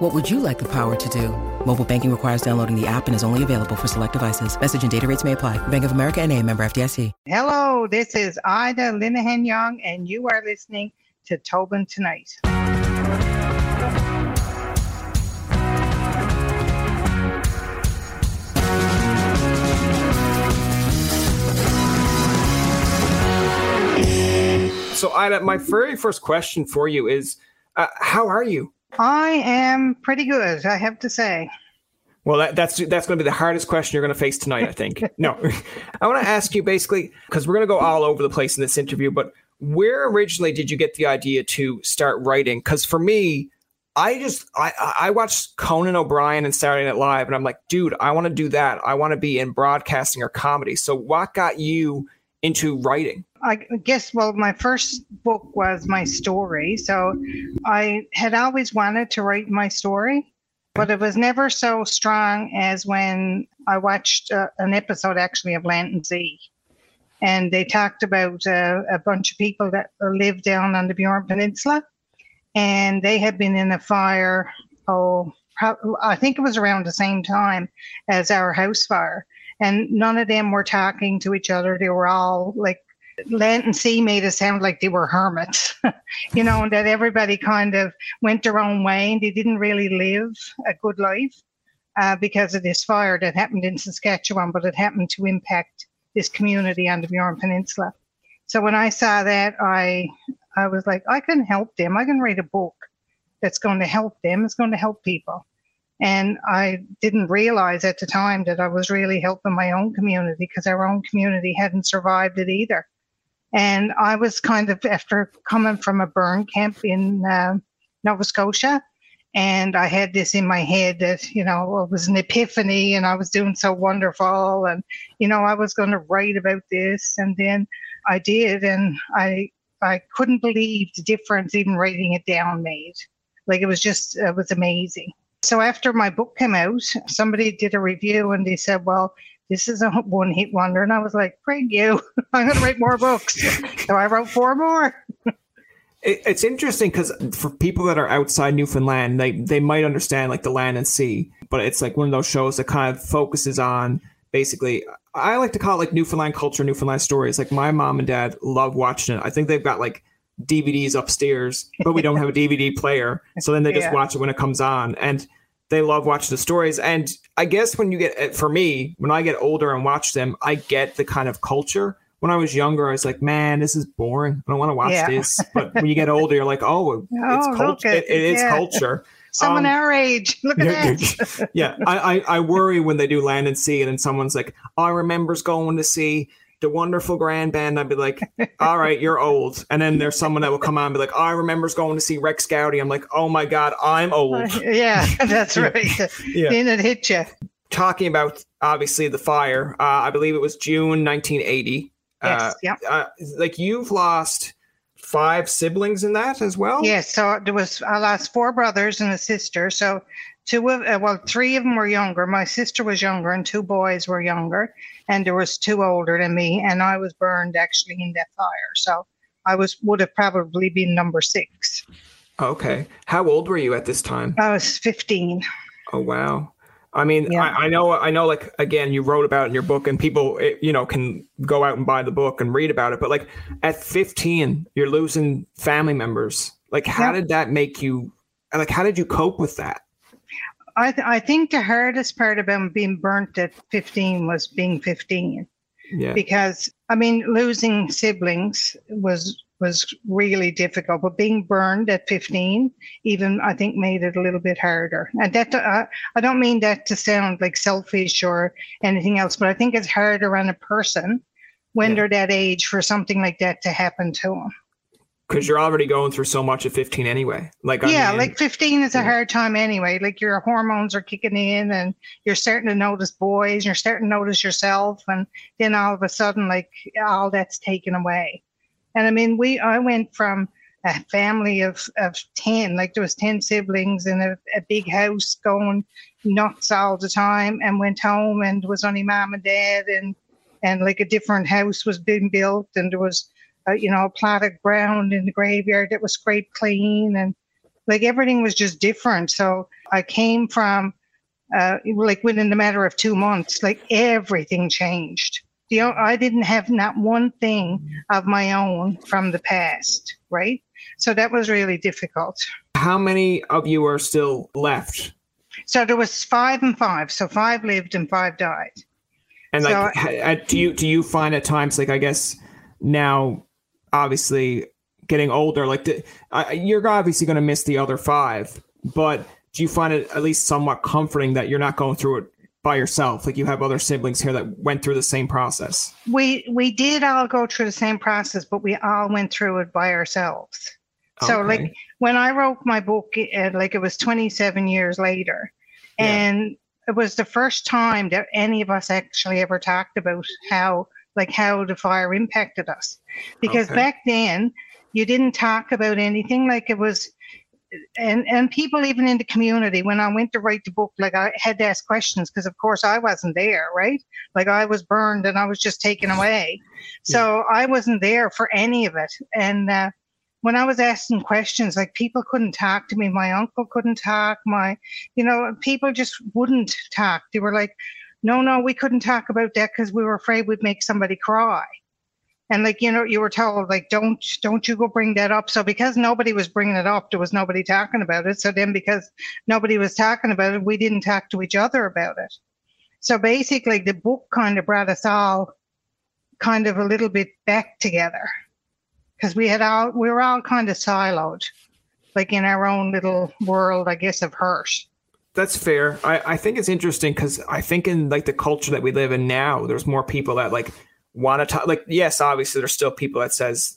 What would you like the power to do? Mobile banking requires downloading the app and is only available for select devices. Message and data rates may apply. Bank of America and a member FDIC. Hello, this is Ida Linehan Young, and you are listening to Tobin Tonight. So, Ida, my very first question for you is uh, How are you? I am pretty good, I have to say. Well, that, that's that's going to be the hardest question you're going to face tonight, I think. no, I want to ask you basically because we're going to go all over the place in this interview. But where originally did you get the idea to start writing? Because for me, I just I I watched Conan O'Brien and Saturday Night Live, and I'm like, dude, I want to do that. I want to be in broadcasting or comedy. So, what got you into writing? I guess, well, my first book was my story. So I had always wanted to write my story, but it was never so strong as when I watched uh, an episode actually of Land Sea. And they talked about uh, a bunch of people that lived down on the Burin Peninsula. And they had been in a fire, oh, I think it was around the same time as our house fire. And none of them were talking to each other. They were all like Land and Sea made it sound like they were hermits, you know, and that everybody kind of went their own way and they didn't really live a good life uh, because of this fire that happened in Saskatchewan, but it happened to impact this community on the Burin Peninsula. So when I saw that, I I was like, I can help them. I can write a book that's going to help them. It's going to help people. And I didn't realize at the time that I was really helping my own community because our own community hadn't survived it either. And I was kind of after coming from a burn camp in uh, Nova Scotia. And I had this in my head that, you know, it was an epiphany and I was doing so wonderful. And, you know, I was going to write about this. And then I did. And I, I couldn't believe the difference even writing it down made. Like it was just, it was amazing. So after my book came out, somebody did a review and they said, well, this is a one hit wonder. And I was like, Craig, you, I'm going to write more books. so I wrote four more. it's interesting because for people that are outside Newfoundland, they, they might understand like the land and sea, but it's like one of those shows that kind of focuses on basically, I like to call it like Newfoundland culture, Newfoundland stories. Like my mom and dad love watching it. I think they've got like DVDs upstairs, but we don't have a DVD player. So then they just yeah. watch it when it comes on. And they love watching the stories. And I guess when you get, eh, for me, when I get older and watch them, I get the kind of culture. When I was younger, I was like, man, this is boring. I don't want to watch yeah. this. But when you get older, you're like, oh, it's oh, culture. It, it is yeah. culture. Someone um, our age. Look at that. yeah. I, I, I worry when they do land and sea and then someone's like, oh, I remembers going to see the wonderful grand band, I'd be like, all right, you're old. And then there's someone that will come on and be like, oh, I remembers going to see Rex Goudie. I'm like, oh my God, I'm old. Uh, yeah, that's right. yeah. Then it hit you. Talking about obviously the fire, uh, I believe it was June 1980. Yes, uh, yeah. Uh, like you've lost five siblings in that as well? Yes. So there was, I lost four brothers and a sister. So two of uh, well three of them were younger. My sister was younger and two boys were younger. And there was two older than me. And i was burned actually in that fire. So i was would have probably been number six. Okay. How old were you at this time? I was 15 oh wow I mean, yeah. I, I, know, I know. Like again, you wrote about it in your book, and people, eh, you know, can go out and buy the book and read about it. But like at 15, you're losing family members. Like, how yeah. did that make you? Like, how did you cope with that? I, th- I think the hardest part about being burnt at 15 was being 15. Yeah. Because I mean, losing siblings was was really difficult, but being burned at 15 even I think made it a little bit harder. And that uh, I don't mean that to sound like selfish or anything else, but I think it's harder on a person when yeah. they're that age for something like that to happen to them. because you're already going through so much at 15 anyway. Like, I yeah, mean, like 15 is a hard time anyway. Like your hormones are kicking in and you're starting to notice boys, you're starting to notice yourself. And then all of a sudden, like all that's taken away. And I mean, we, I went from a family of, of 10, like there was 10 siblings in a, a big house going nuts all the time and went home and was only mom and dad and, and like a different house was being built and there was, uh, you know, a plot of ground in the graveyard that was scraped clean and like everything was just different. So I came from uh, like within the matter of two months, like everything changed. Know, I didn't have not one thing of my own from the past, right? So that was really difficult. how many of you are still left? So there was five and five. So five lived and five died. And So like, do you do you find at times like I guess now, obviously getting older, like the, uh, you're obviously going to miss the other five, but do you find it at least somewhat comforting that you're not going through it by yourself? Like you have other siblings here that went through the same process. We we did all go through the same process, but we all went through it by ourselves. So like when I wrote my book, uh, like it was 27 years later, Yeah. and it was the first time that any of us actually ever talked about how like how the fire impacted us, because Okay. back then you didn't talk about anything like it was. And and people even in the community when I went to write the book, like I had to ask questions because of course I wasn't there, right? Like I was burned and I was just taken away, so I wasn't there for any of it. And uh, when I was asking questions, like people couldn't talk to me. My uncle couldn't talk. My, you know, people just wouldn't talk. They were like, no, no, we couldn't talk about that because we were afraid we'd make somebody cry. And like, you know, you were told like, don't, don't you go bring that up. So because nobody was bringing it up, there was nobody talking about it. So then because nobody was talking about it, we didn't talk to each other about it. So basically the book kind of brought us all kind of a little bit back together because we had all we were all kind of siloed like in our own little world i guess of hurt That's fair. I, I think it's interesting because I think in like the culture that we live in now, there's more people that like want to talk. Like, yes, obviously there's still people that says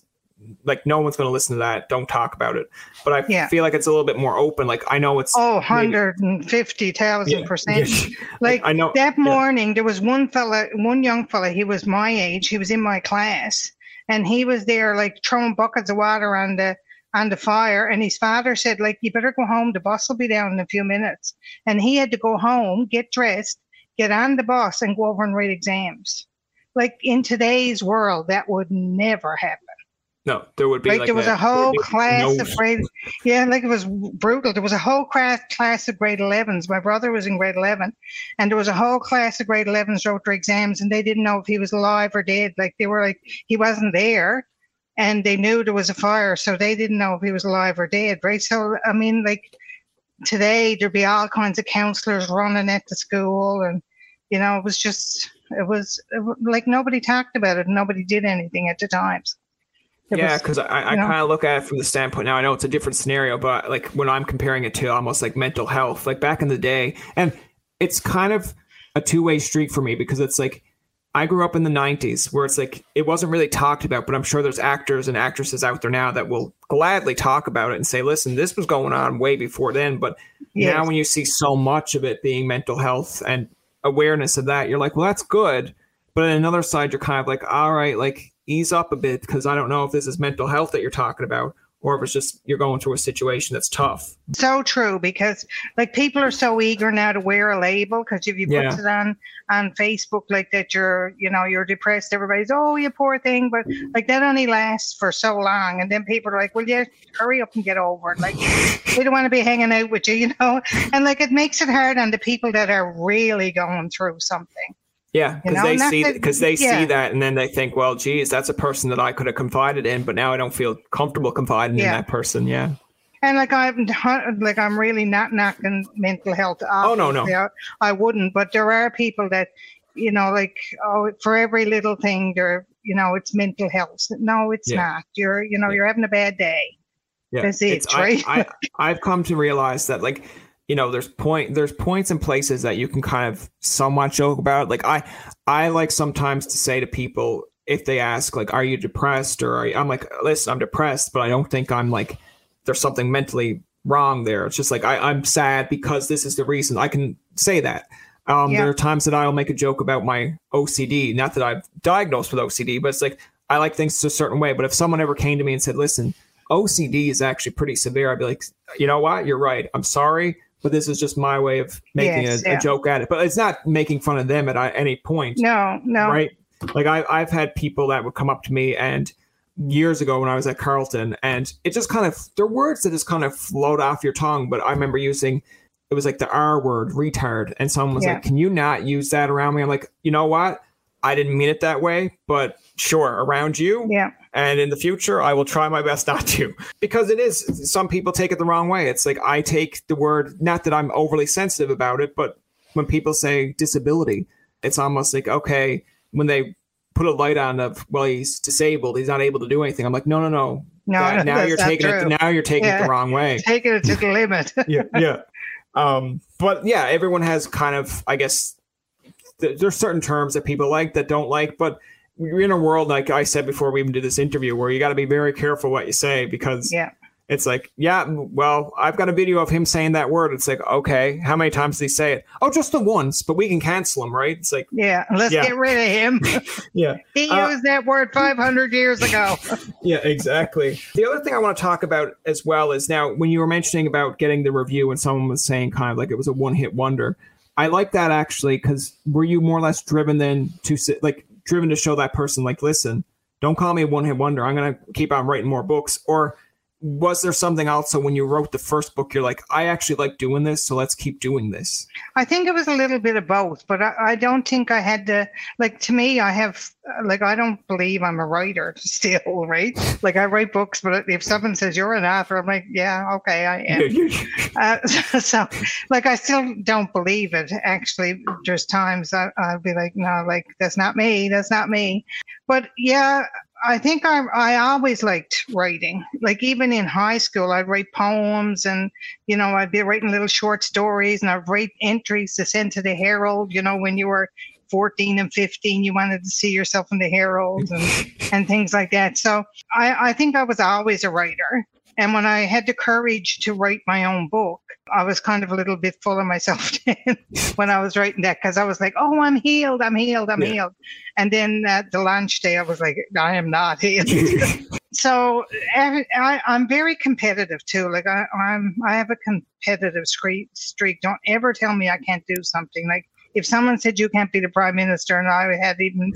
like no one's going to listen to that. Don't talk about it. But I Yeah. feel like it's a little bit more open. Like I know it's oh maybe- 150,000 Yeah, percent yeah. like I know that morning there was one fella one young fella he was my age he was in my class and he was there like throwing buckets of water on the on the fire and his father said like you better go home the bus will be down in a few minutes and he had to go home get dressed get on the bus and go over and write exams like in today's world that would never happen. No, there would be like, like, there was a, a whole class no- of grade yeah like it was brutal. There was a whole class class of grade 11s my brother was in grade 11 and there was a whole class of grade 11s wrote their exams and they didn't know if he was alive or dead. Like they were like he wasn't there and they knew there was a fire so they didn't know if he was alive or dead right? So i mean like today there'd be all kinds of counselors running at the school and you know it was just it was, it was like nobody talked about it and nobody did anything at the times It yeah, because I, I you know. kind of look at it from the standpoint now. I know it's a different scenario, but like when I'm comparing it to almost like mental health, like back in the day, and it's kind of a two way street for me because it's like I grew up in the 90s where it's like it wasn't really talked about, but I'm sure there's actors and actresses out there now that will gladly talk about it and say, listen, this was going on way before then. But Yes. now when you see so much of it being mental health and awareness of that, you're like, well, that's good. But on another side, you're kind of like, all right, like ease up a bit because I don't know if this is mental health that you're talking about or if it's just you're going through a situation that's tough. so true because like people are so eager now to wear a label because if you put Yeah. it on on facebook like that you're you know you're depressed everybody's oh you poor thing but like that only lasts for so long and then people are like well yeah hurry up and get over it like we don't want to be hanging out with you you know and like it makes it hard on the people that are really going through something Yeah, You because know, they see that- because they yeah. see that and then they think, well, geez, that's a person that I could have confided in, but now I don't feel comfortable confiding in that person. Yeah. And like I'm like I'm really not knocking mental health. Off. Oh, no, no. I, I wouldn't, but there are people that, you know, like oh, for every little thing, there, you know, it's mental health. No, it's Yeah. not. You're, you know, Yeah. you're having a bad day. Yeah, That's it, It's- I- right? I, I've come to realize that like you know there's point there's points and places that you can kind of somewhat joke about. Like I I like sometimes to say to people if they ask like, "Are you depressed?" or are you, I'm like, "Listen, I'm depressed, but I don't think I'm like there's something mentally wrong there. It's just like I, I'm sad because this is the reason. I can say that. Um, Yeah. There are times that I'll make a joke about my OCD. Not that I've diagnosed with OCD, but it's like I like things a certain way. But if someone ever came to me and said, "Listen, OCD is actually pretty severe," I'd be like, "You know what? You're right. I'm sorry." But this is just my way of making Yes, a, yeah. a joke at it. But it's not making fun of them at uh, any point No, no. right? Like I, I've had people that would come up to me and years ago when I was at Carlton, and it just kind of they're words that just kind of float off your tongue. But I remember using it was like the R word, retard, and someone was Yeah. like, "Can you not use that around me?" I'm like, you know what? I didn't mean it that way, but sure, around you. Yeah. And in the future, I will try my best not to because it is, some people take it the wrong way. It's like I take the word, not that I'm overly sensitive about it, but when people say disability, it's almost like, okay, when they put a light on of, well, he's disabled, he's not able to do anything. I'm like, no, no, no. No, That- now you're taking true. it, now you're taking it the wrong way Taking it to the limit. yeah, yeah. Um, but yeah, everyone has kind of, I guess, th- there's certain terms that people like that don't like, but we're in a world like I said before we even did this interview where you got to be very careful what you say because yeah. it's like, yeah, well, I've got a video of him saying that word. It's like, okay, how many times did he say it? Oh, just the once, but we can cancel him, right? It's like, Yeah. Let's Yeah. get rid of him. yeah, he Uh, used that word 500 years ago. Yeah, exactly. The other thing I want to talk about as well is now when you were mentioning about getting the review and someone was saying kind of like it was a one hit wonder. I like that actually because were you more or less driven then to sit like driven to show that person like, listen, don't call me a one hit wonder. I'm gonna keep on writing more books. Or was there something also when you wrote the first book, you're like, I actually like doing this, so let's keep doing this. I think it was a little bit of both, but I, I don't think I had to, like, to me, I have, like, I don't believe I'm a writer still, right? Like, I write books, but if someone says you're an author, I'm like, yeah, okay, I am. Uh, so, like, I still don't believe it. Actually, there's times I, I'll be like, no, like, that's not me. That's not me. But yeah, I think I, I always liked writing. Like, even in high school, I'd write poems and, you know, I'd be writing little short stories and I'd write entries to send to the Herald. You know, when you were 14 and 15, you wanted to see yourself in the Herald and, and things like that. So I, I think I was always a writer. And when I had the courage to write my own book, I was kind of a little bit full of myself when I was writing that because I was like, oh, I'm healed, I'm healed, I'm Yeah. healed. And then at the launch day, I was like, I am not healed. so I, I'm very competitive too. Like I, I'm, I have a competitive streak. Streak. Don't ever tell me I can't do something. Like if someone said you can't be the prime minister, and I had even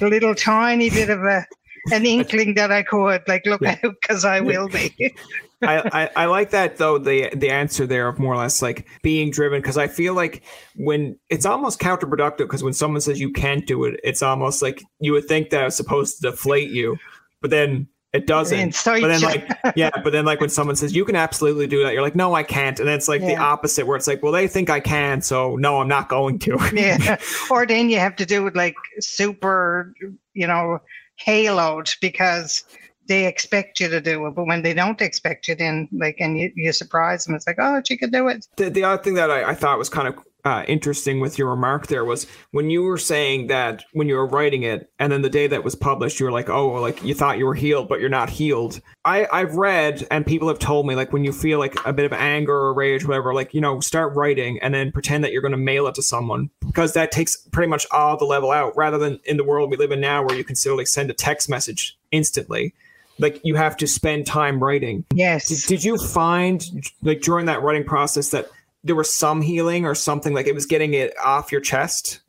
a little tiny bit of a an inkling that I could, like look Yeah. out because I will be. I, I, I like that though the the answer there of more or less like being driven because I feel like when it's almost counterproductive because when someone says you can't do it, it's almost like you would think that it's supposed to deflate you, but then it doesn't. But then like yeah, but then like when someone says you can absolutely do that, you're like no I can't, and then it's like the opposite where it's like well they think I can, so no I'm not going to. yeah. Or then you have to do it like super, you know, haloed because they expect you to do it. But when they don't expect you, then like, and you, you surprise them, it's like, oh, she could do it. the, the other thing that I, I thought was kind of uh, interesting with your remark there was when you were saying that when you were writing it and then the day that was published you were like oh like you thought you were healed but you're not healed. I i've read and people have told me like when you feel like a bit of anger or rage whatever like you know start writing and then pretend that you're going to mail it to someone because that takes pretty much all the level out rather than in the world we live in now where you can still like send a text message instantly. Like you have to spend time writing. Yes. did, did you find like during that writing process that there was some healing or something like it was getting it off your chest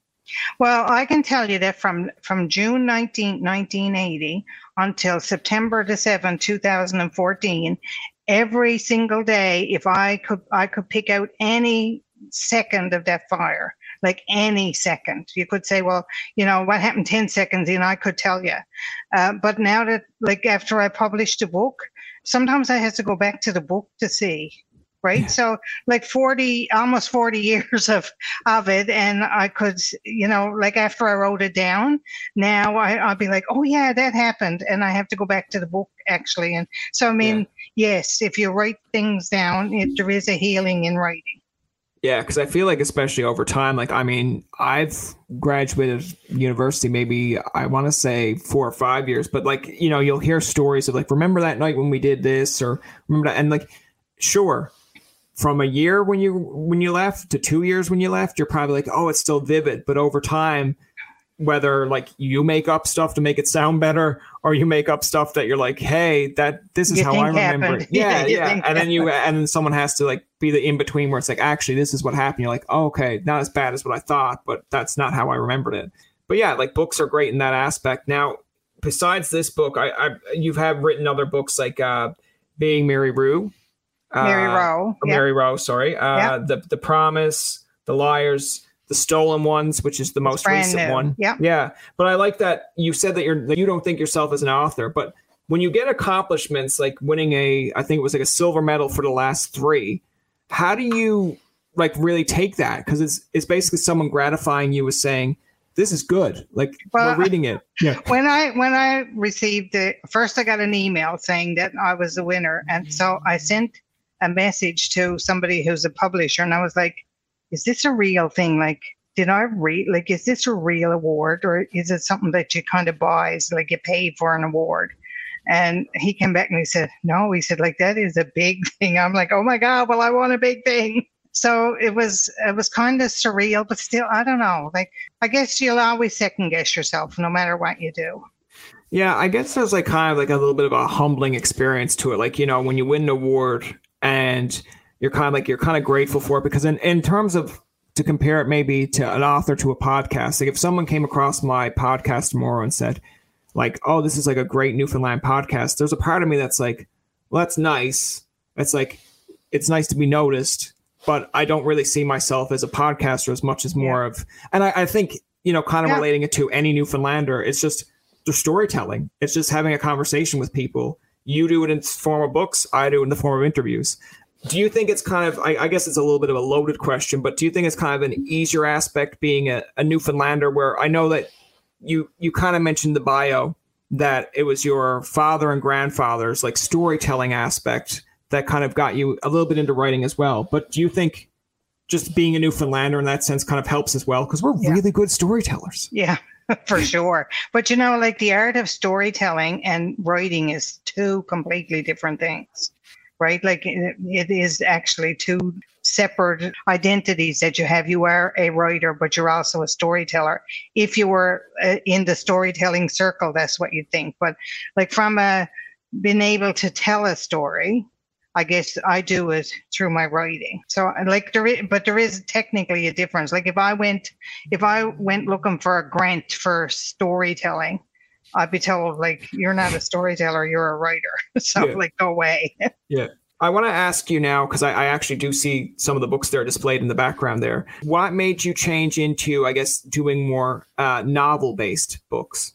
Well, I can tell you that from from June 19, 1980 until September the 7th, 2014, every single day, if I could I could pick out any second of that fire, like any second. You could say, well, you know, what happened 10 seconds and I could tell you. Uh, but now that, like, after I published a book, sometimes I have to go back to the book to see. Right. So, like 40, almost 40 years of of it and i could you know like after i wrote it down now I, i'll be like oh yeah that happened and i have to go back to the book actually and so i mean yes if you write things down it, there is a healing in writing. Yeah, because I feel like especially over time, like I mean, I've graduated university maybe I want to say four or five years, but like you know, you'll hear stories of like, remember that night when we did this, or remember that, and like, sure, from a year when you when you left to two years when you left, you're probably like, oh, it's still vivid, but over time, whether like you make up stuff to make it sound better or you make up stuff that you're like hey that this is You how i remember happened. it. Yeah Yeah, and then you and then someone has to like be the in between where it's like actually this is what happened. You're like oh, okay not as bad as what i thought but that's not how i remembered it. But yeah like books are great in that aspect. Now besides this book i, I you've have written other books like uh being mary rue Mary uh, Rowe. Yeah. Mary Rowe, sorry. Uh, Yeah. The the Promise, The Liars, The Stolen Ones, which is the most recent new. one. Yeah. yeah. But I like that you said that you're that you don't think yourself as an author, but when you get accomplishments like winning a, I think it was like a silver medal for the last three, how do you like really take that? Because it's it's basically someone gratifying you with saying. This is good. Like Well, we're reading it. Yeah. when I when I received it, first I got an email saying that I was the winner, and so I sent a message to somebody who's a publisher, and I was like, "Is this a real thing? Like, did I read? Like, is this a real award, or is it something that you kind of buy, so like you pay for an award?" And he came back and he said, "No," he said, "Like that is a big thing." I'm like, "Oh my god! Well, I want a big thing." So it was it was kind of surreal, but still, I don't know. Like, I guess you'll always second guess yourself, no matter what you do. Yeah, I guess there's like kind of like a little bit of a humbling experience to it. Like, you know, when you win an award and you're kind of like you're kind of grateful for it because in, in terms of to compare it maybe to an author to a podcast, like if someone came across my podcast tomorrow and said, like, oh, this is like a great Newfoundland podcast, there's a part of me that's like, well, that's nice. It's like it's nice to be noticed, but I don't really see myself as a podcaster as much as more of and I, I think, you know, kind of Yeah. relating it to any Newfoundlander, it's just the storytelling. It's just having a conversation with people. You do it in the form of books, I do it in the form of interviews. Do you think it's kind of, I, I guess it's a little bit of a loaded question, but do you think it's kind of an easier aspect being a, a Newfoundlander where I know that you, you kind of mentioned the bio that it was your father and grandfather's like storytelling aspect that kind of got you a little bit into writing as well. But do you think just being a Newfoundlander in that sense kind of helps as well? Because we're Yeah. really good storytellers. Yeah, for sure. But you know, like the art of storytelling and writing is two completely different things, right? Like it, is actually two separate identities that you have. You are a writer, but you're also a storyteller. If you were uh, in the storytelling circle, that's what you'd think. But like from a being able to tell a story, I guess I do it through my writing. So like there is, but there is technically a difference. Like if I went if I went looking for a grant for storytelling, I'd be told like you're not a storyteller, you're a writer. So Yeah. like go away. Yeah. I want to ask you now because I, I actually do see some of the books there displayed in the background there. What made you change into, I guess, doing more uh, novel based books?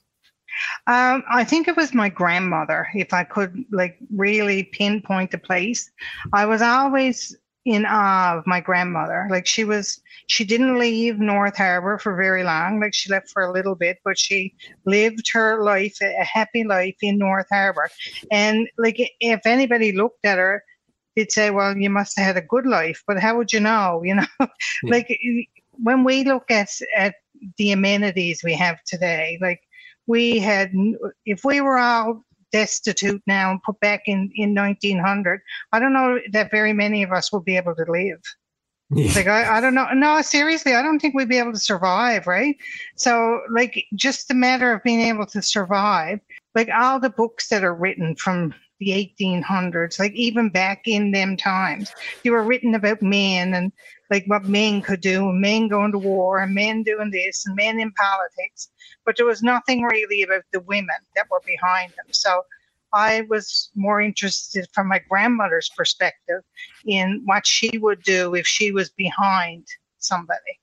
Um, I think it was my grandmother. If I could like really pinpoint the place, I was always in awe of my grandmother. Like she was, she didn't leave North Harbour for very long. Like she left for a little bit, but she lived her life, a happy life in North Harbour. And like if anybody looked at her, they'd say, "Well, you must have had a good life." But how would you know? You know, like when we look at at the amenities we have today, like we had if we were all destitute now and put back in in 1900 i don't know that very many of us will be able to live. Like I, I don't know no seriously i don't think we'd be able to survive right? So like just the matter of being able to survive like all the books that are written from the 1800s like even back in them times they were written about men and like what men could do and men going to war and men doing this and men in politics but there was nothing really about the women that were behind them so I was more interested from my grandmother's perspective in what she would do if she was behind somebody.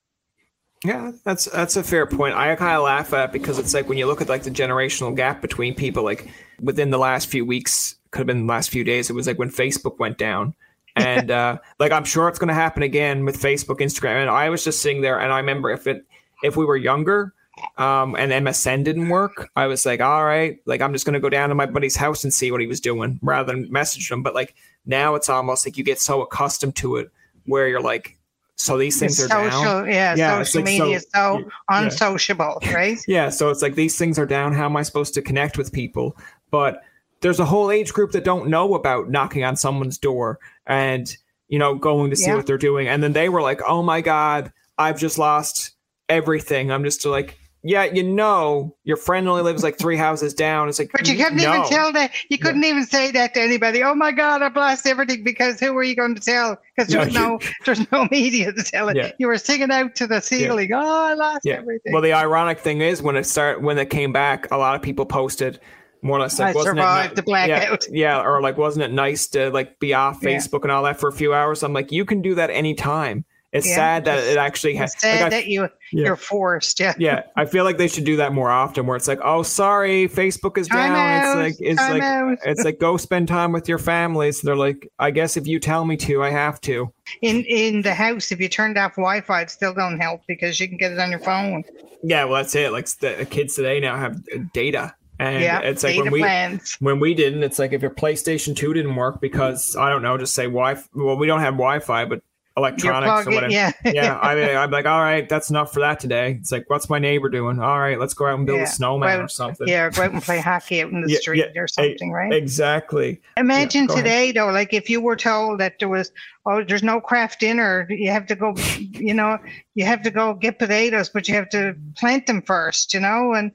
Yeah, that's that's a fair point. I kind of laugh at it because it's like when you look at like the generational gap between people, like within the last few weeks, could have been the last few days. It was like when Facebook went down, and uh, like I'm sure it's going to happen again with Facebook, Instagram. And I was just sitting there, and I remember if it if we were younger, um, and MSN didn't work, I was like, all right, like I'm just going to go down to my buddy's house and see what he was doing rather than message him. But like now, it's almost like you get so accustomed to it where you're like so these things are social, down. yeah, Yeah, social like media is so yeah. unsociable, right? Yeah, so it's like these things are down. How am I supposed to connect with people? But there's a whole age group that don't know about knocking on someone's door and you know going to see Yeah. what they're doing, and then they were like, "Oh my god, I've just lost everything." I'm just like, "Yeah, you know, your friend only lives like three houses down." It's like, But you couldn't no. even tell that. You couldn't even say that to anybody. Oh my God, I've lost everything because who are you going to tell? Because Yeah, there's no, there's no media to tell it. Yeah. You were singing out to the ceiling. Oh, I lost Yeah. everything. Well, the ironic thing is when it start when it came back, a lot of people posted more or less like I wasn't survived it the blackout. Yeah, yeah, or like wasn't it nice to like be off Yeah. Facebook and all that for a few hours? I'm like, you can do that anytime. It's Yeah, sad that it actually has. Sad like, I- that you Yeah. you're forced. Yeah. yeah, I feel like they should do that more often. Where it's like, oh, sorry, Facebook is Time down. out, It's like it's time like out. it's like go spend time with your families. They're like, I guess if you tell me to, I have to. In in the house, if you turned off Wi-Fi, it still don't help because you can get it on your phone. Yeah, well, that's it. Like the kids today now have data, and yeah. it's like when we plans. when we didn't, it's like if your PlayStation 2 didn't work because I don't know, just say Wi well, we don't have Wi Fi, but electronics or whatever. Yeah. yeah, I, I'm like, all right, that's enough for that today. It's like, what's my neighbor doing? All right, let's go out and build Yeah, a snowman well, or something. yeah. Go out and play hockey out in the Yeah, street yeah, or something, right? Exactly. Imagine go ahead. today, though, like if you were told that there was, oh, there's no craft dinner, you have to go, you know, you have to go get potatoes, but you have to plant them first, you know, and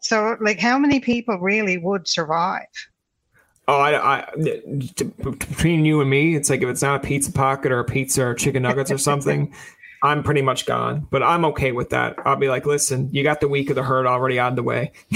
so like how many people really would survive? Oh, I, between you and me, it's like if it's not a pizza pocket or a pizza or chicken nuggets or something, I'm pretty much gone. But I'm okay with that. I'll be like, listen, you got the weak of the herd already out of the way.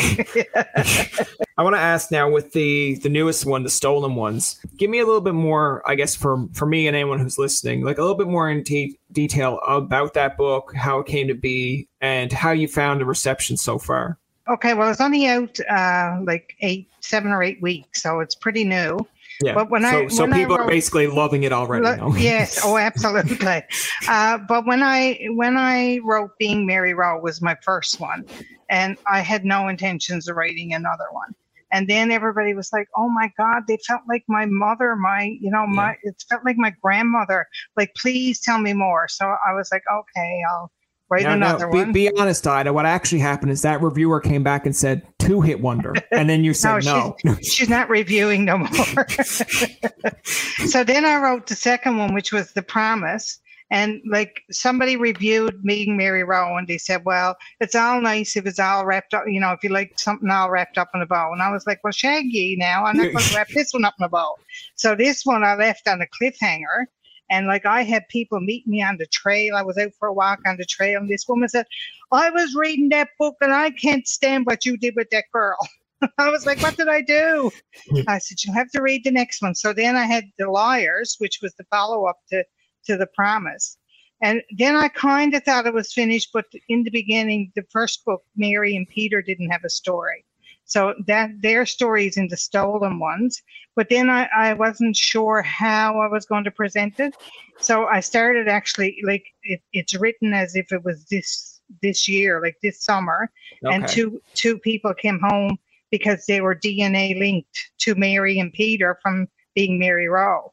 I want to ask now with the the newest one, the stolen ones. Give me a little bit more, I guess, for for me and anyone who's listening, like a little bit more in de- detail about that book, how it came to be, and how you found the reception so far. Okay, well, it's only out uh, like eight, seven or eight weeks, so it's pretty new. Yeah. But when so I- so when I people are basically loving it already. Now. yes, oh, absolutely. Uh, but when I when I wrote "Being Mary Rowe" was my first one, and I had no intentions of writing another one. And then everybody was like, "Oh my God, they felt like my mother, my you know, my it felt like my grandmother. Like, please tell me more." So I was like, "Okay, I'll write No, no, another be, one." be honest, Ida. What actually happened is that reviewer came back and said two hit wonder, and then you said no. she's not reviewing no more. so then I wrote the second one, which was The Promise. And like somebody reviewed Meeting Mary Rowe and they said, well, it's all nice if it's all wrapped up, you know, if you like something all wrapped up in a bow. And I was like, well, Shaggy now, I'm not going to wrap this one up in a bow. So this one I left on a cliffhanger. And like I had people meet me on the trail. I was out for a walk on the trail, and this woman said, I was reading that book and I can't stand what you did with that girl. I was like, what did I do? I said, you have to read the next one. So then I had The Liars, which was the follow up to, to The Promise. And then I kind of thought it was finished, but in the beginning, the first book, Mary and Peter didn't have a story. So that their stories in the stolen ones. But then I, I wasn't sure how I was going to present it. So I started actually like it, it's written as if it was this this year, like this summer and two two people came home because they were DNA linked to Mary and Peter from being Mary Rowe,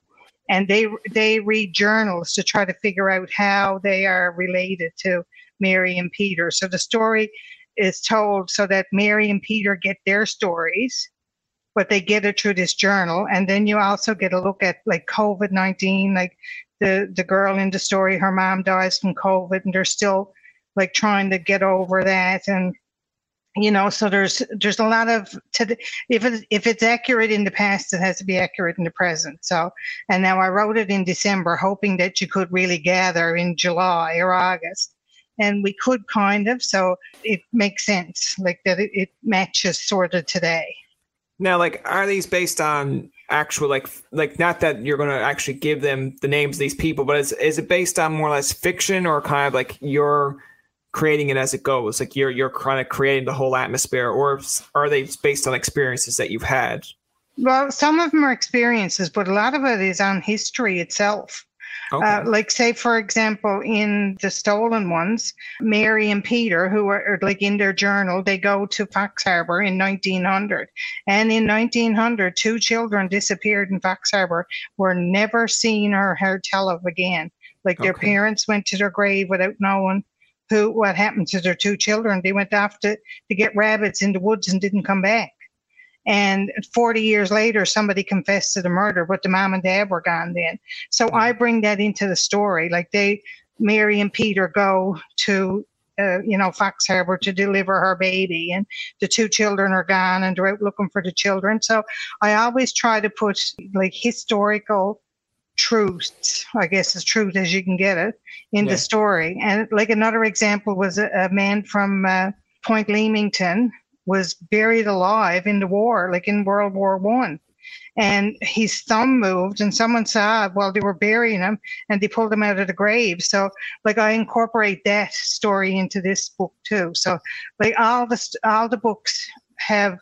and they they read journals to try to figure out how they are related to Mary and Peter. So the story is told so that Mary and Peter get their stories, but they get it through this journal, and then you also get a look at like COVID nineteen, like the the girl in the story, her mom dies from COVID, and they're still like trying to get over that. And you know so there's there's a lot of to the, if it if it's accurate in the past it has to be accurate in the present. So and now i wrote it in december hoping that you could really gather in july or august and we could kind of so it makes sense like that it, it matches sort of today. Now, like, are these based on actual, like, like not that you're going to actually give them the names of these people, but is is it based on more or less fiction or kind of like you're creating it as it goes, like you're you're kind of creating the whole atmosphere, or are they based on experiences that you've had? well some of them are experiences but a lot of it is on history itself Okay. Uh, like, say, for example, in the stolen ones, Mary and Peter, who are are, like in their journal, they go to Fox Harbor in 1900. And in 1900, two children disappeared in Fox Harbor, were never seen or heard tell of again. Like their Okay. parents went to their grave without knowing who what happened to their two children. They went off to, to get rabbits in the woods and didn't come back. And 40 years later, somebody confessed to the murder, but the mom and dad were gone then. So I bring that into the story. Like they, Mary and Peter go to, uh, you know, Fox Harbor to deliver her baby, and the two children are gone, and they're out looking for the children. So I always try to put like historical truths, I guess as truth as you can get it, in Yeah. the story. And like another example was a, a man from uh, Point Leamington was buried alive in the war, like in World War One. And his thumb moved, and someone saw it while they were burying him, and they pulled him out of the grave. So, like, I incorporate that story into this book too. So, like, all the all the books have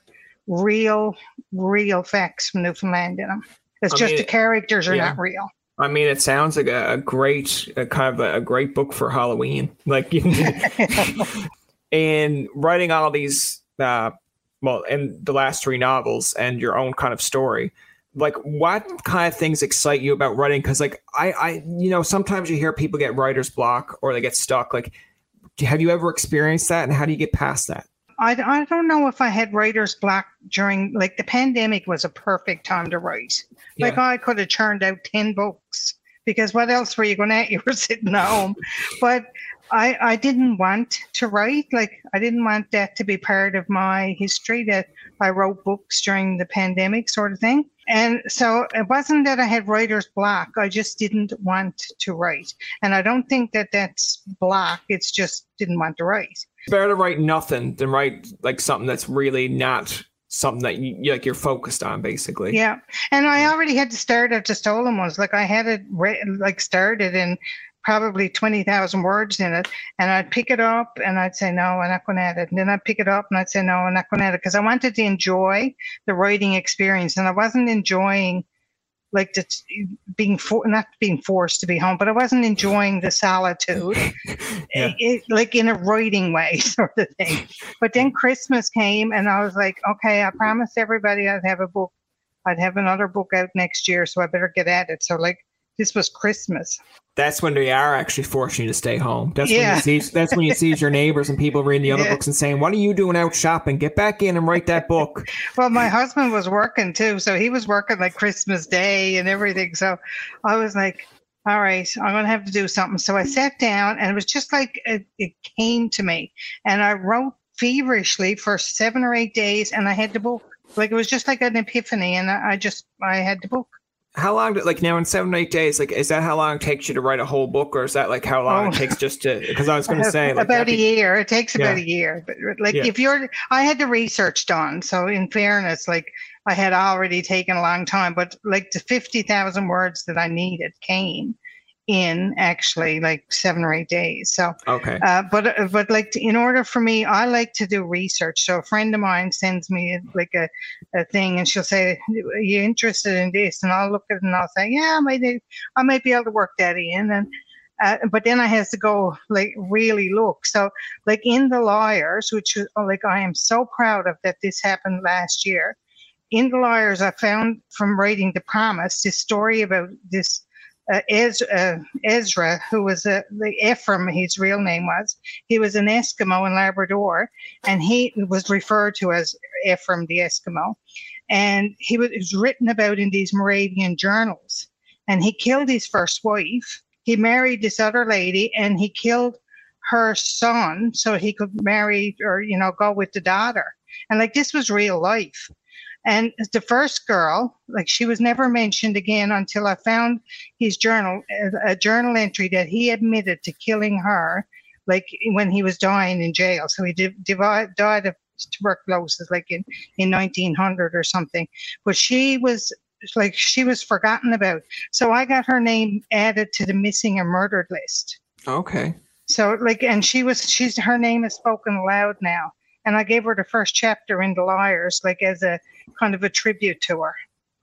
real, real facts from Newfoundland in them. It's I just mean, the characters are yeah. not real. I mean, it sounds like a, a great, a kind of a, a great book for Halloween. Like, and writing all these, uh, well, and the last three novels and your own kind of story. Like, what kind of things excite you about writing? Because, like, I, I, you know, sometimes you hear people get writer's block or they get stuck. Like, have you ever experienced that, and how do you get past that? I, I don't know if I had writer's block during like the pandemic was a perfect time to write. Like I could have churned out ten books because what else were you going to? You were sitting at home, but I I didn't want to write. Like I didn't want that to be part of my history. That I wrote books during the pandemic, sort of thing. And so it wasn't that I had writer's block. I just didn't want to write. And I don't think that that's block. It's just didn't want to write. It's better to write nothing than write like something that's really not something that you like you're focused on, basically. Yeah, and I already had to start at the stolen ones. Like I had it re- like started in probably twenty thousand words in it, and I'd pick it up and I'd say no, I'm not going to add it. And then I'd pick it up and I'd say no, I'm not going to add it because I wanted to enjoy the writing experience, and I wasn't enjoying like the being for not being forced to be home, but I wasn't enjoying the solitude, Yeah. it- like in a writing way, sort of thing. But then Christmas came, and I was like, okay, I promised everybody I'd have a book. I'd have another book out next year, so I better get at it. So like this was Christmas. That's when they are actually forcing you to stay home. That's Yeah. when you see that's when you see your neighbors and people reading the other Yeah. books and saying, What are you doing out shopping? Get back in and write that book. Well, my husband was working too, so he was working like Christmas Day and everything. So I was like, all right, I'm going to have to do something. So I sat down and it was just like it, it came to me. And I wrote feverishly for seven or eight days and I had the book. Like it was just like an epiphany and I I just, I had the book. How long did like now in seven, eight days, like is that how long it takes you to write a whole book or is that like how long Oh. it takes just to because I was gonna say like about a be- year. It takes about Yeah. a year. But like Yeah. if you're, I had the research done. So in fairness, like I had already taken a long time, but like the 50,000 words that I needed came in actually like seven or eight days. So, Okay. uh, but, uh, but like in order for me, I like to do research. So a friend of mine sends me like a, a thing and she'll say, are you interested in this? And I'll look at it and I'll say, yeah, I might, I might be able to work that in. And, uh, but then I has to go like really look. So like in the Liars, which like I am so proud of that this happened last year. In the Liars, I found from reading The Promise this story about this uh, Ez, uh, Ezra, who was a the Ephraim, his real name was. He was an Eskimo in Labrador, and he was referred to as Ephraim the Eskimo. And he was, was written about in these Moravian journals. And he killed his first wife. He married this other lady, and he killed her son so he could marry or you know go with the daughter. And like this was real life. And the first girl, like she was never mentioned again until I found his journal, a, journal entry that he admitted to killing her, like when he was dying in jail. So he di- died of tuberculosis, like in, in 1900 or something. But she was like, she was forgotten about. So I got her name added to the missing and murdered list. Okay. So like, and she was, she's, her name is spoken aloud now. And I gave her the first chapter in The Liars, like as a kind of a tribute to her.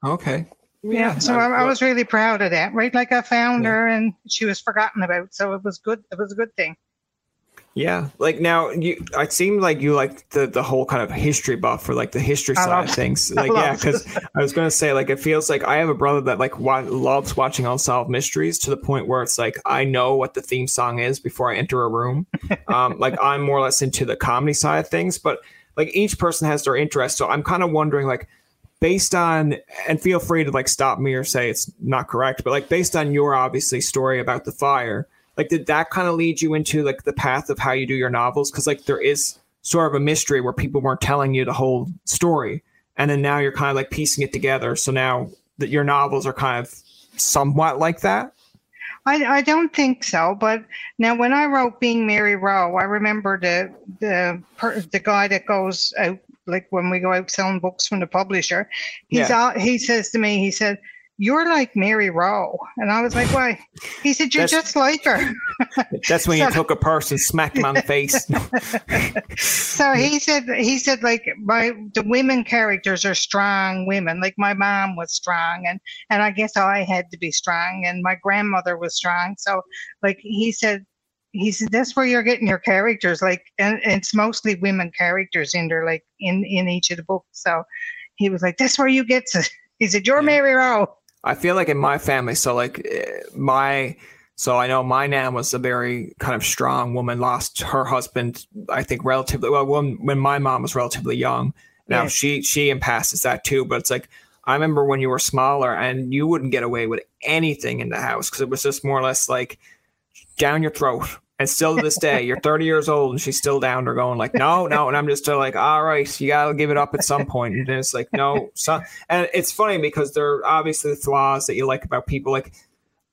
Okay. Yeah. so I, I was really proud of that, right? Like I found Yeah. her and she was forgotten about. So it was good. It was a good thing. Yeah, like now you. It seemed like you like the the whole kind of history buff or like the history I side of things. Like yeah, because I was gonna say like it feels like I have a brother that like wa- loves watching unsolved mysteries to the point where it's like I know what the theme song is before I enter a room. Um, like I'm more or less into the comedy side of things, but like each person has their interest. So I'm kind of wondering like based on and feel free to like stop me or say it's not correct, but like based on your obviously story about the fire like did that kind of lead you into like the path of how you do your novels because like there is sort of a mystery where people weren't telling you the whole story and then now you're kind of like piecing it together so now that your novels are kind of somewhat like that I, I don't think so. But now, when I wrote "Being Mary Rowe," I remember the the per, the guy that goes out like when we go out selling books from the publisher. He's Yeah. out, he says to me, he said, "You're like Mary Rowe," and I was like, "Why?" He said, "You're That's- just like her." that's when you took a person smacked him on the face So he said he said like my the women characters are strong women. Like my mom was strong and and I guess I had to be strong and my grandmother was strong. So like he said he said that's where you're getting your characters like and, and it's mostly women characters in there like in in each of the books. So he was like that's where you get to he said you're Yeah. Mary Rowe. I feel like in my family, so like eh, my, so I know my nan was a very kind of strong woman. Lost her husband, I think, relatively well when when my mom was relatively young. Now Yeah. she she impasses that too, but it's like I remember when you were smaller and you wouldn't get away with anything in the house because it was just more or less like down your throat. And still to this day, you're 30 years old and she's still down there going like, no, no. And I'm just like, all right, you gotta give it up at some point. And it's like, no, so and it's funny because there are obviously flaws that you like about people. Like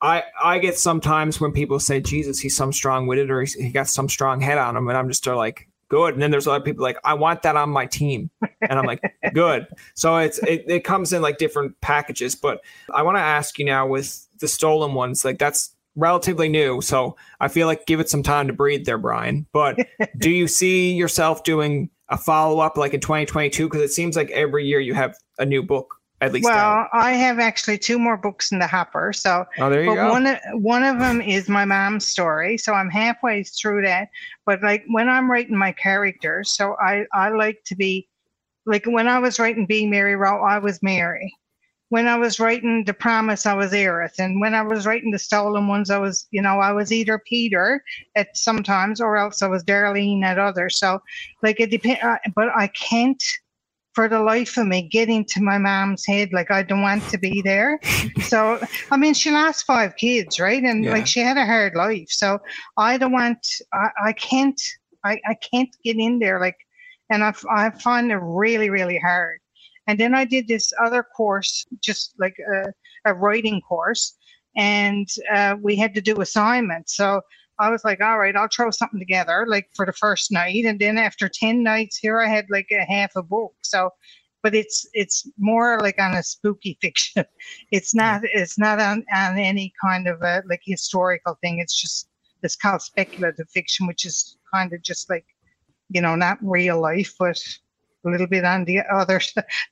I I get sometimes when people say, Jesus, he's some strong witted or he got some strong head on him, and I'm just like, good. And then there's other people like, I want that on my team, and I'm like, good. So it's it, it comes in like different packages. But I want to ask you now with the stolen ones, like that's relatively new. So I feel like give it some time to breathe there, Brian. But do you see yourself doing a follow up like in 2022? Because it seems like every year you have a new book at least. out. Well, I have actually two more books in the hopper. So oh, there you but go. one of- one of them is my mom's story, so I'm halfway through that. But like when I'm writing my characters, so I I like to be like when I was writing Being Mary Rowe, I was Mary. When I was writing The Promise, I was Aerith, and when I was writing the Stolen Ones, I was you know I was either Peter at sometimes, or else I was Darlene at others. So like it depends, uh, but I can't. For the life of me, get into my mom's head. Like I don't want to be there. So I mean, she lost five kids, right? And Yeah. like she had a hard life. So I don't want, I, I can't, I, I can't get in there. Like, and I, I find it really, really hard. And then I did this other course, just like a, a writing course, and uh, we had to do assignments. So I was like, all right, I'll throw something together, like for the first night, and then after ten nights, here I had like a half a book. So, but it's it's more like on a spooky fiction. It's not it's not on, on any kind of a like historical thing. It's just it's called speculative fiction, which is kind of just like you know not real life, but a little bit on the other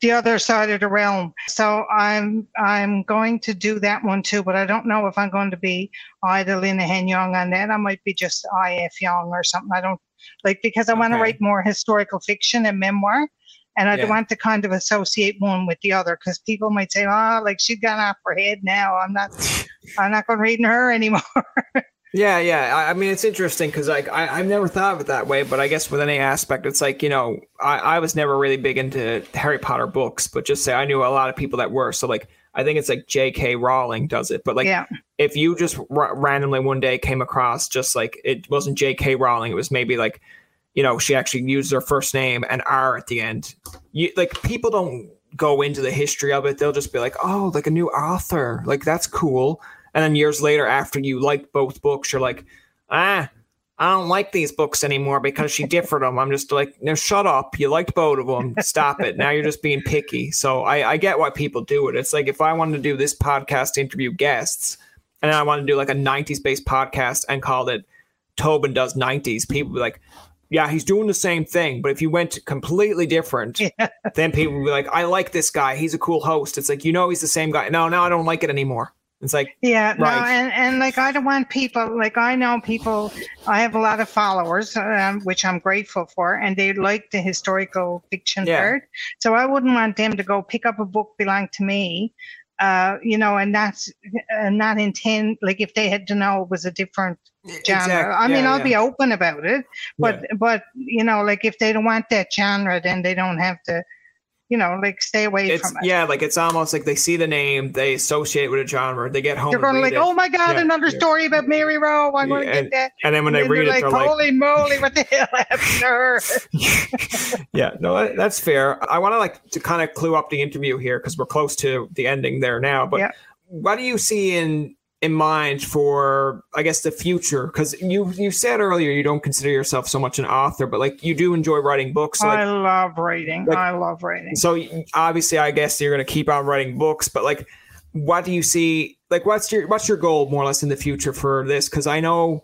the other side of the realm. So I'm I'm going to do that one too, but I don't know if I'm going to be Ida Linehan Young on that. I might be just I.F. Young or something. I don't like because I want to write more historical fiction and memoir. And I Yeah. don't want to kind of associate one with the other because people might say, "Oh, like she's gone off her head now. I'm not, I'm not going to read her anymore." Yeah, yeah. I, I mean, it's interesting because like I, I've never thought of it that way, but I guess with any aspect, it's like you know, I, I was never really big into Harry Potter books, but just say I knew a lot of people that were. So like, I think it's like J.K. Rowling does it, but like yeah, if you just r- randomly one day came across just like it wasn't J.K. Rowling, it was maybe like you know she actually used her first name and R at the end. You like people don't go into the history of it; they'll just be like, oh, like a new author, like that's cool. And then years later, after you like both books, you're like, ah. I don't like these books anymore because she differed them. I'm just like, no, shut up. You liked both of them. Stop it. Now you're just being picky. So I, I get why people do it. It's like if I wanted to do this podcast interview guests, and I want to do like a 90s based podcast and called it Tobin Does 90s, people be like, yeah, he's doing the same thing. But if you went completely different, Yeah. then people would be like, I like this guy. He's a cool host. It's like, you know, he's the same guy. No, now I don't like it anymore. It's like Yeah, no, and, and like I don't want people like I know people. I have a lot of followers, um, which I'm grateful for, and they like the historical fiction Yeah. part. So I wouldn't want them to go pick up a book belong to me, uh, you know, and that's and not intend like if they had to know it was a different genre. Exact- I mean, yeah, I'll yeah. be open about it, but but you know, like if they don't want that genre, then they don't have to, you know, like stay away it's from it. yeah, like it's almost like they see the name, they associate it with a genre, they get home, They're going to like, it, oh my god, Yeah, another yeah. story about Mary Rowe. I'm going to Yeah, get that. and then when they And read it, they're they're like, like, holy moly, what the hell happened to her? yeah, no, that's fair. I want to like to kind of clue up the interview here because we're close to the ending there now. But Yeah. what do you see in in mind for, I guess, the future? Because you you said earlier you don't consider yourself so much an author, but like you do enjoy writing books. So, I love writing. like- I love writing. so obviously, I guess you're going to keep on writing books. But like, what do you see? Like, what's your what's your goal more or less in the future for this? Because I know.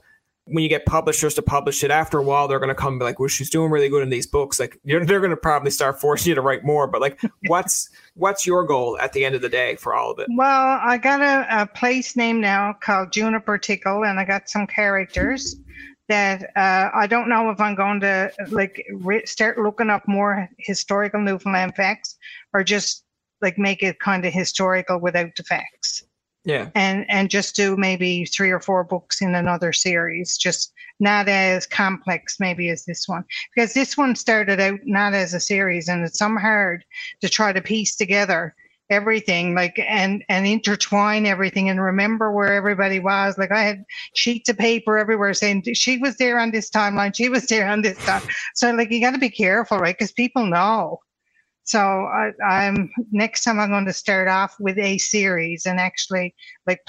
When you get publishers to publish it, after a while they're going to come and be like, "Well, she's doing really good in these books." Like, you're, they're going to probably start forcing you to write more. But like, what's what's your goal at the end of the day for all of it? Well, I got a, a place name now called Juniper Tickle, and I got some characters that uh, I don't know if I'm going to like re- start looking up more historical Newfoundland facts or just like make it kind of historical without the facts. Yeah, and and just do maybe three or four books in another series just not as complex maybe as this one. Because this one started out not as a series and it's some hard to try to piece together everything like and and intertwine everything and remember where everybody was. Like i had sheets of paper everywhere saying she was there on this timeline she was there on this time. So like you got to be careful right? Because people know so I, I'm next time I'm going to start off with a series and actually like.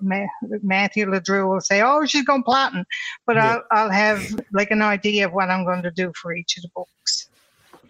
Ma- Matthew LeDrew will say, "Oh, she's going platinum," but Yeah. I'll I'll have like an idea of what I'm going to do for each of the books.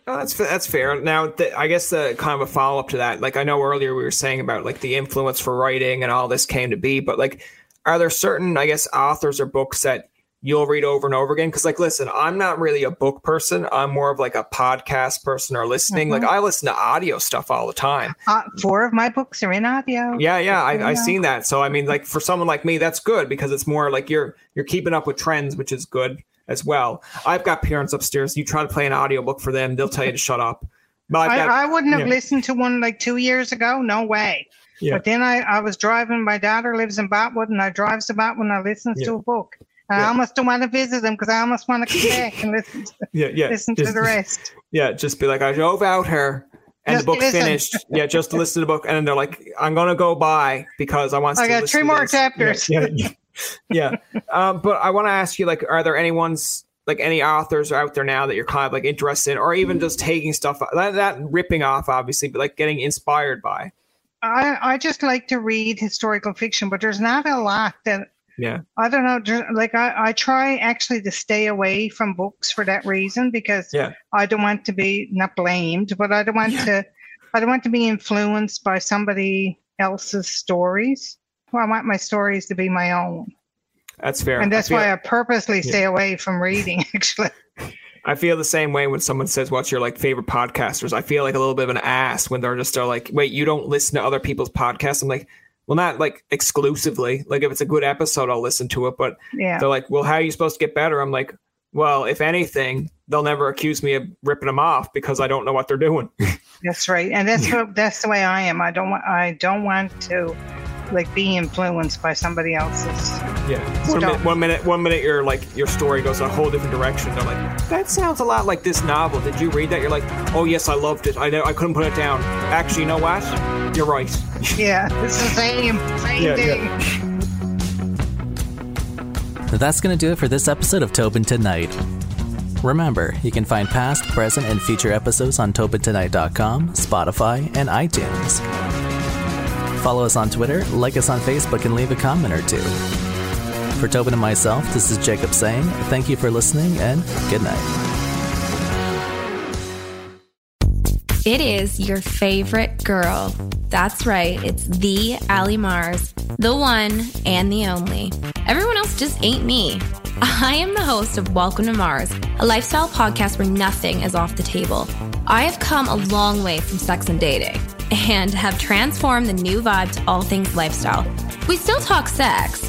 oh, that's that's fair. Now, th- I guess the kind of a follow up to that, like I know earlier we were saying about like the influence for writing and all this came to be, but like, are there certain, I guess, authors or books that you'll read over and over again? Because like, listen, I'm not really a book person. I'm more of like a podcast person or listening. Like, I listen to audio stuff all the time. Uh, four of my books are in audio. Yeah, yeah, I. I've seen that. So I mean, like for someone like me, that's good because it's more like you're you're keeping up with trends, which is good as well. I've got parents upstairs. You try to play an audiobook for them, they'll tell you to shut up. But I've I, I wouldn't have listened to one like two years ago. No way. Yeah. But then I, I was driving. My daughter lives in Botwood, and I drives to Botwood and I listens Yeah. to a book. I Yeah. almost don't want to visit them because I almost want to come back and listen to, yeah, yeah, listen to just, the rest. yeah, just be like, I drove out here. And Just the book's listen. finished. Yeah, just to listen to the book. And then they're like, I'm going to go by because I want I to got three to more chapters. Yeah. Yeah. yeah. Um, but I want to ask you, like, are there any ones, like any authors out there now that you're kind of like interested in, or even just taking stuff, that, that ripping off, obviously, but like getting inspired by? I, I just like to read historical fiction, but there's not a lot that Yeah. I don't know. Like I, I try actually to stay away from books for that reason because Yeah. I don't want to be not blamed, but I don't want to. I don't want to be influenced by somebody else's stories. Well, I want my stories to be my own, That's fair. and that's I why I purposely stay away from reading. Actually, I feel the same way when someone says, "What's your like favorite podcasters?" I feel like a little bit of an ass when they're just they're like, "Wait, you don't listen to other people's podcasts?" I'm like, "Well, not like exclusively. Like if it's a good episode, I'll listen to it." But yeah. they're like, "Well, how are you supposed to get better?" I'm like, "Well, if anything, they'll never accuse me of ripping them off because I don't know what they're doing." That's right, and that's what that's the way I am. I don't want I don't want to like be influenced by somebody else's. Yeah. One minute, one minute, one minute, your like your story goes a whole different direction. They're like, that sounds a lot like this novel. Did you read that? You're like, oh yes, I loved it. I know, I couldn't put it down. Actually, you know what? You're right. Yeah, it's the same same Yeah, thing. yeah. That's going to do it for this episode of Tobin Tonight. Remember, you can find past, present, and future episodes on TobinTonight.com, Spotify, and iTunes. Follow us on Twitter, like us on Facebook, and leave a comment or two. For Tobin and myself, this is Jacob saying thank you for listening and good night. It is your favorite girl. That's right, it's the Ally Mars, the one and the only. Everyone else just ain't me. I am the host of Welcome to Mars, a lifestyle podcast where nothing is off the table. I have come a long way from sex and dating. and have transformed the new vibe to all things lifestyle. We still talk sex,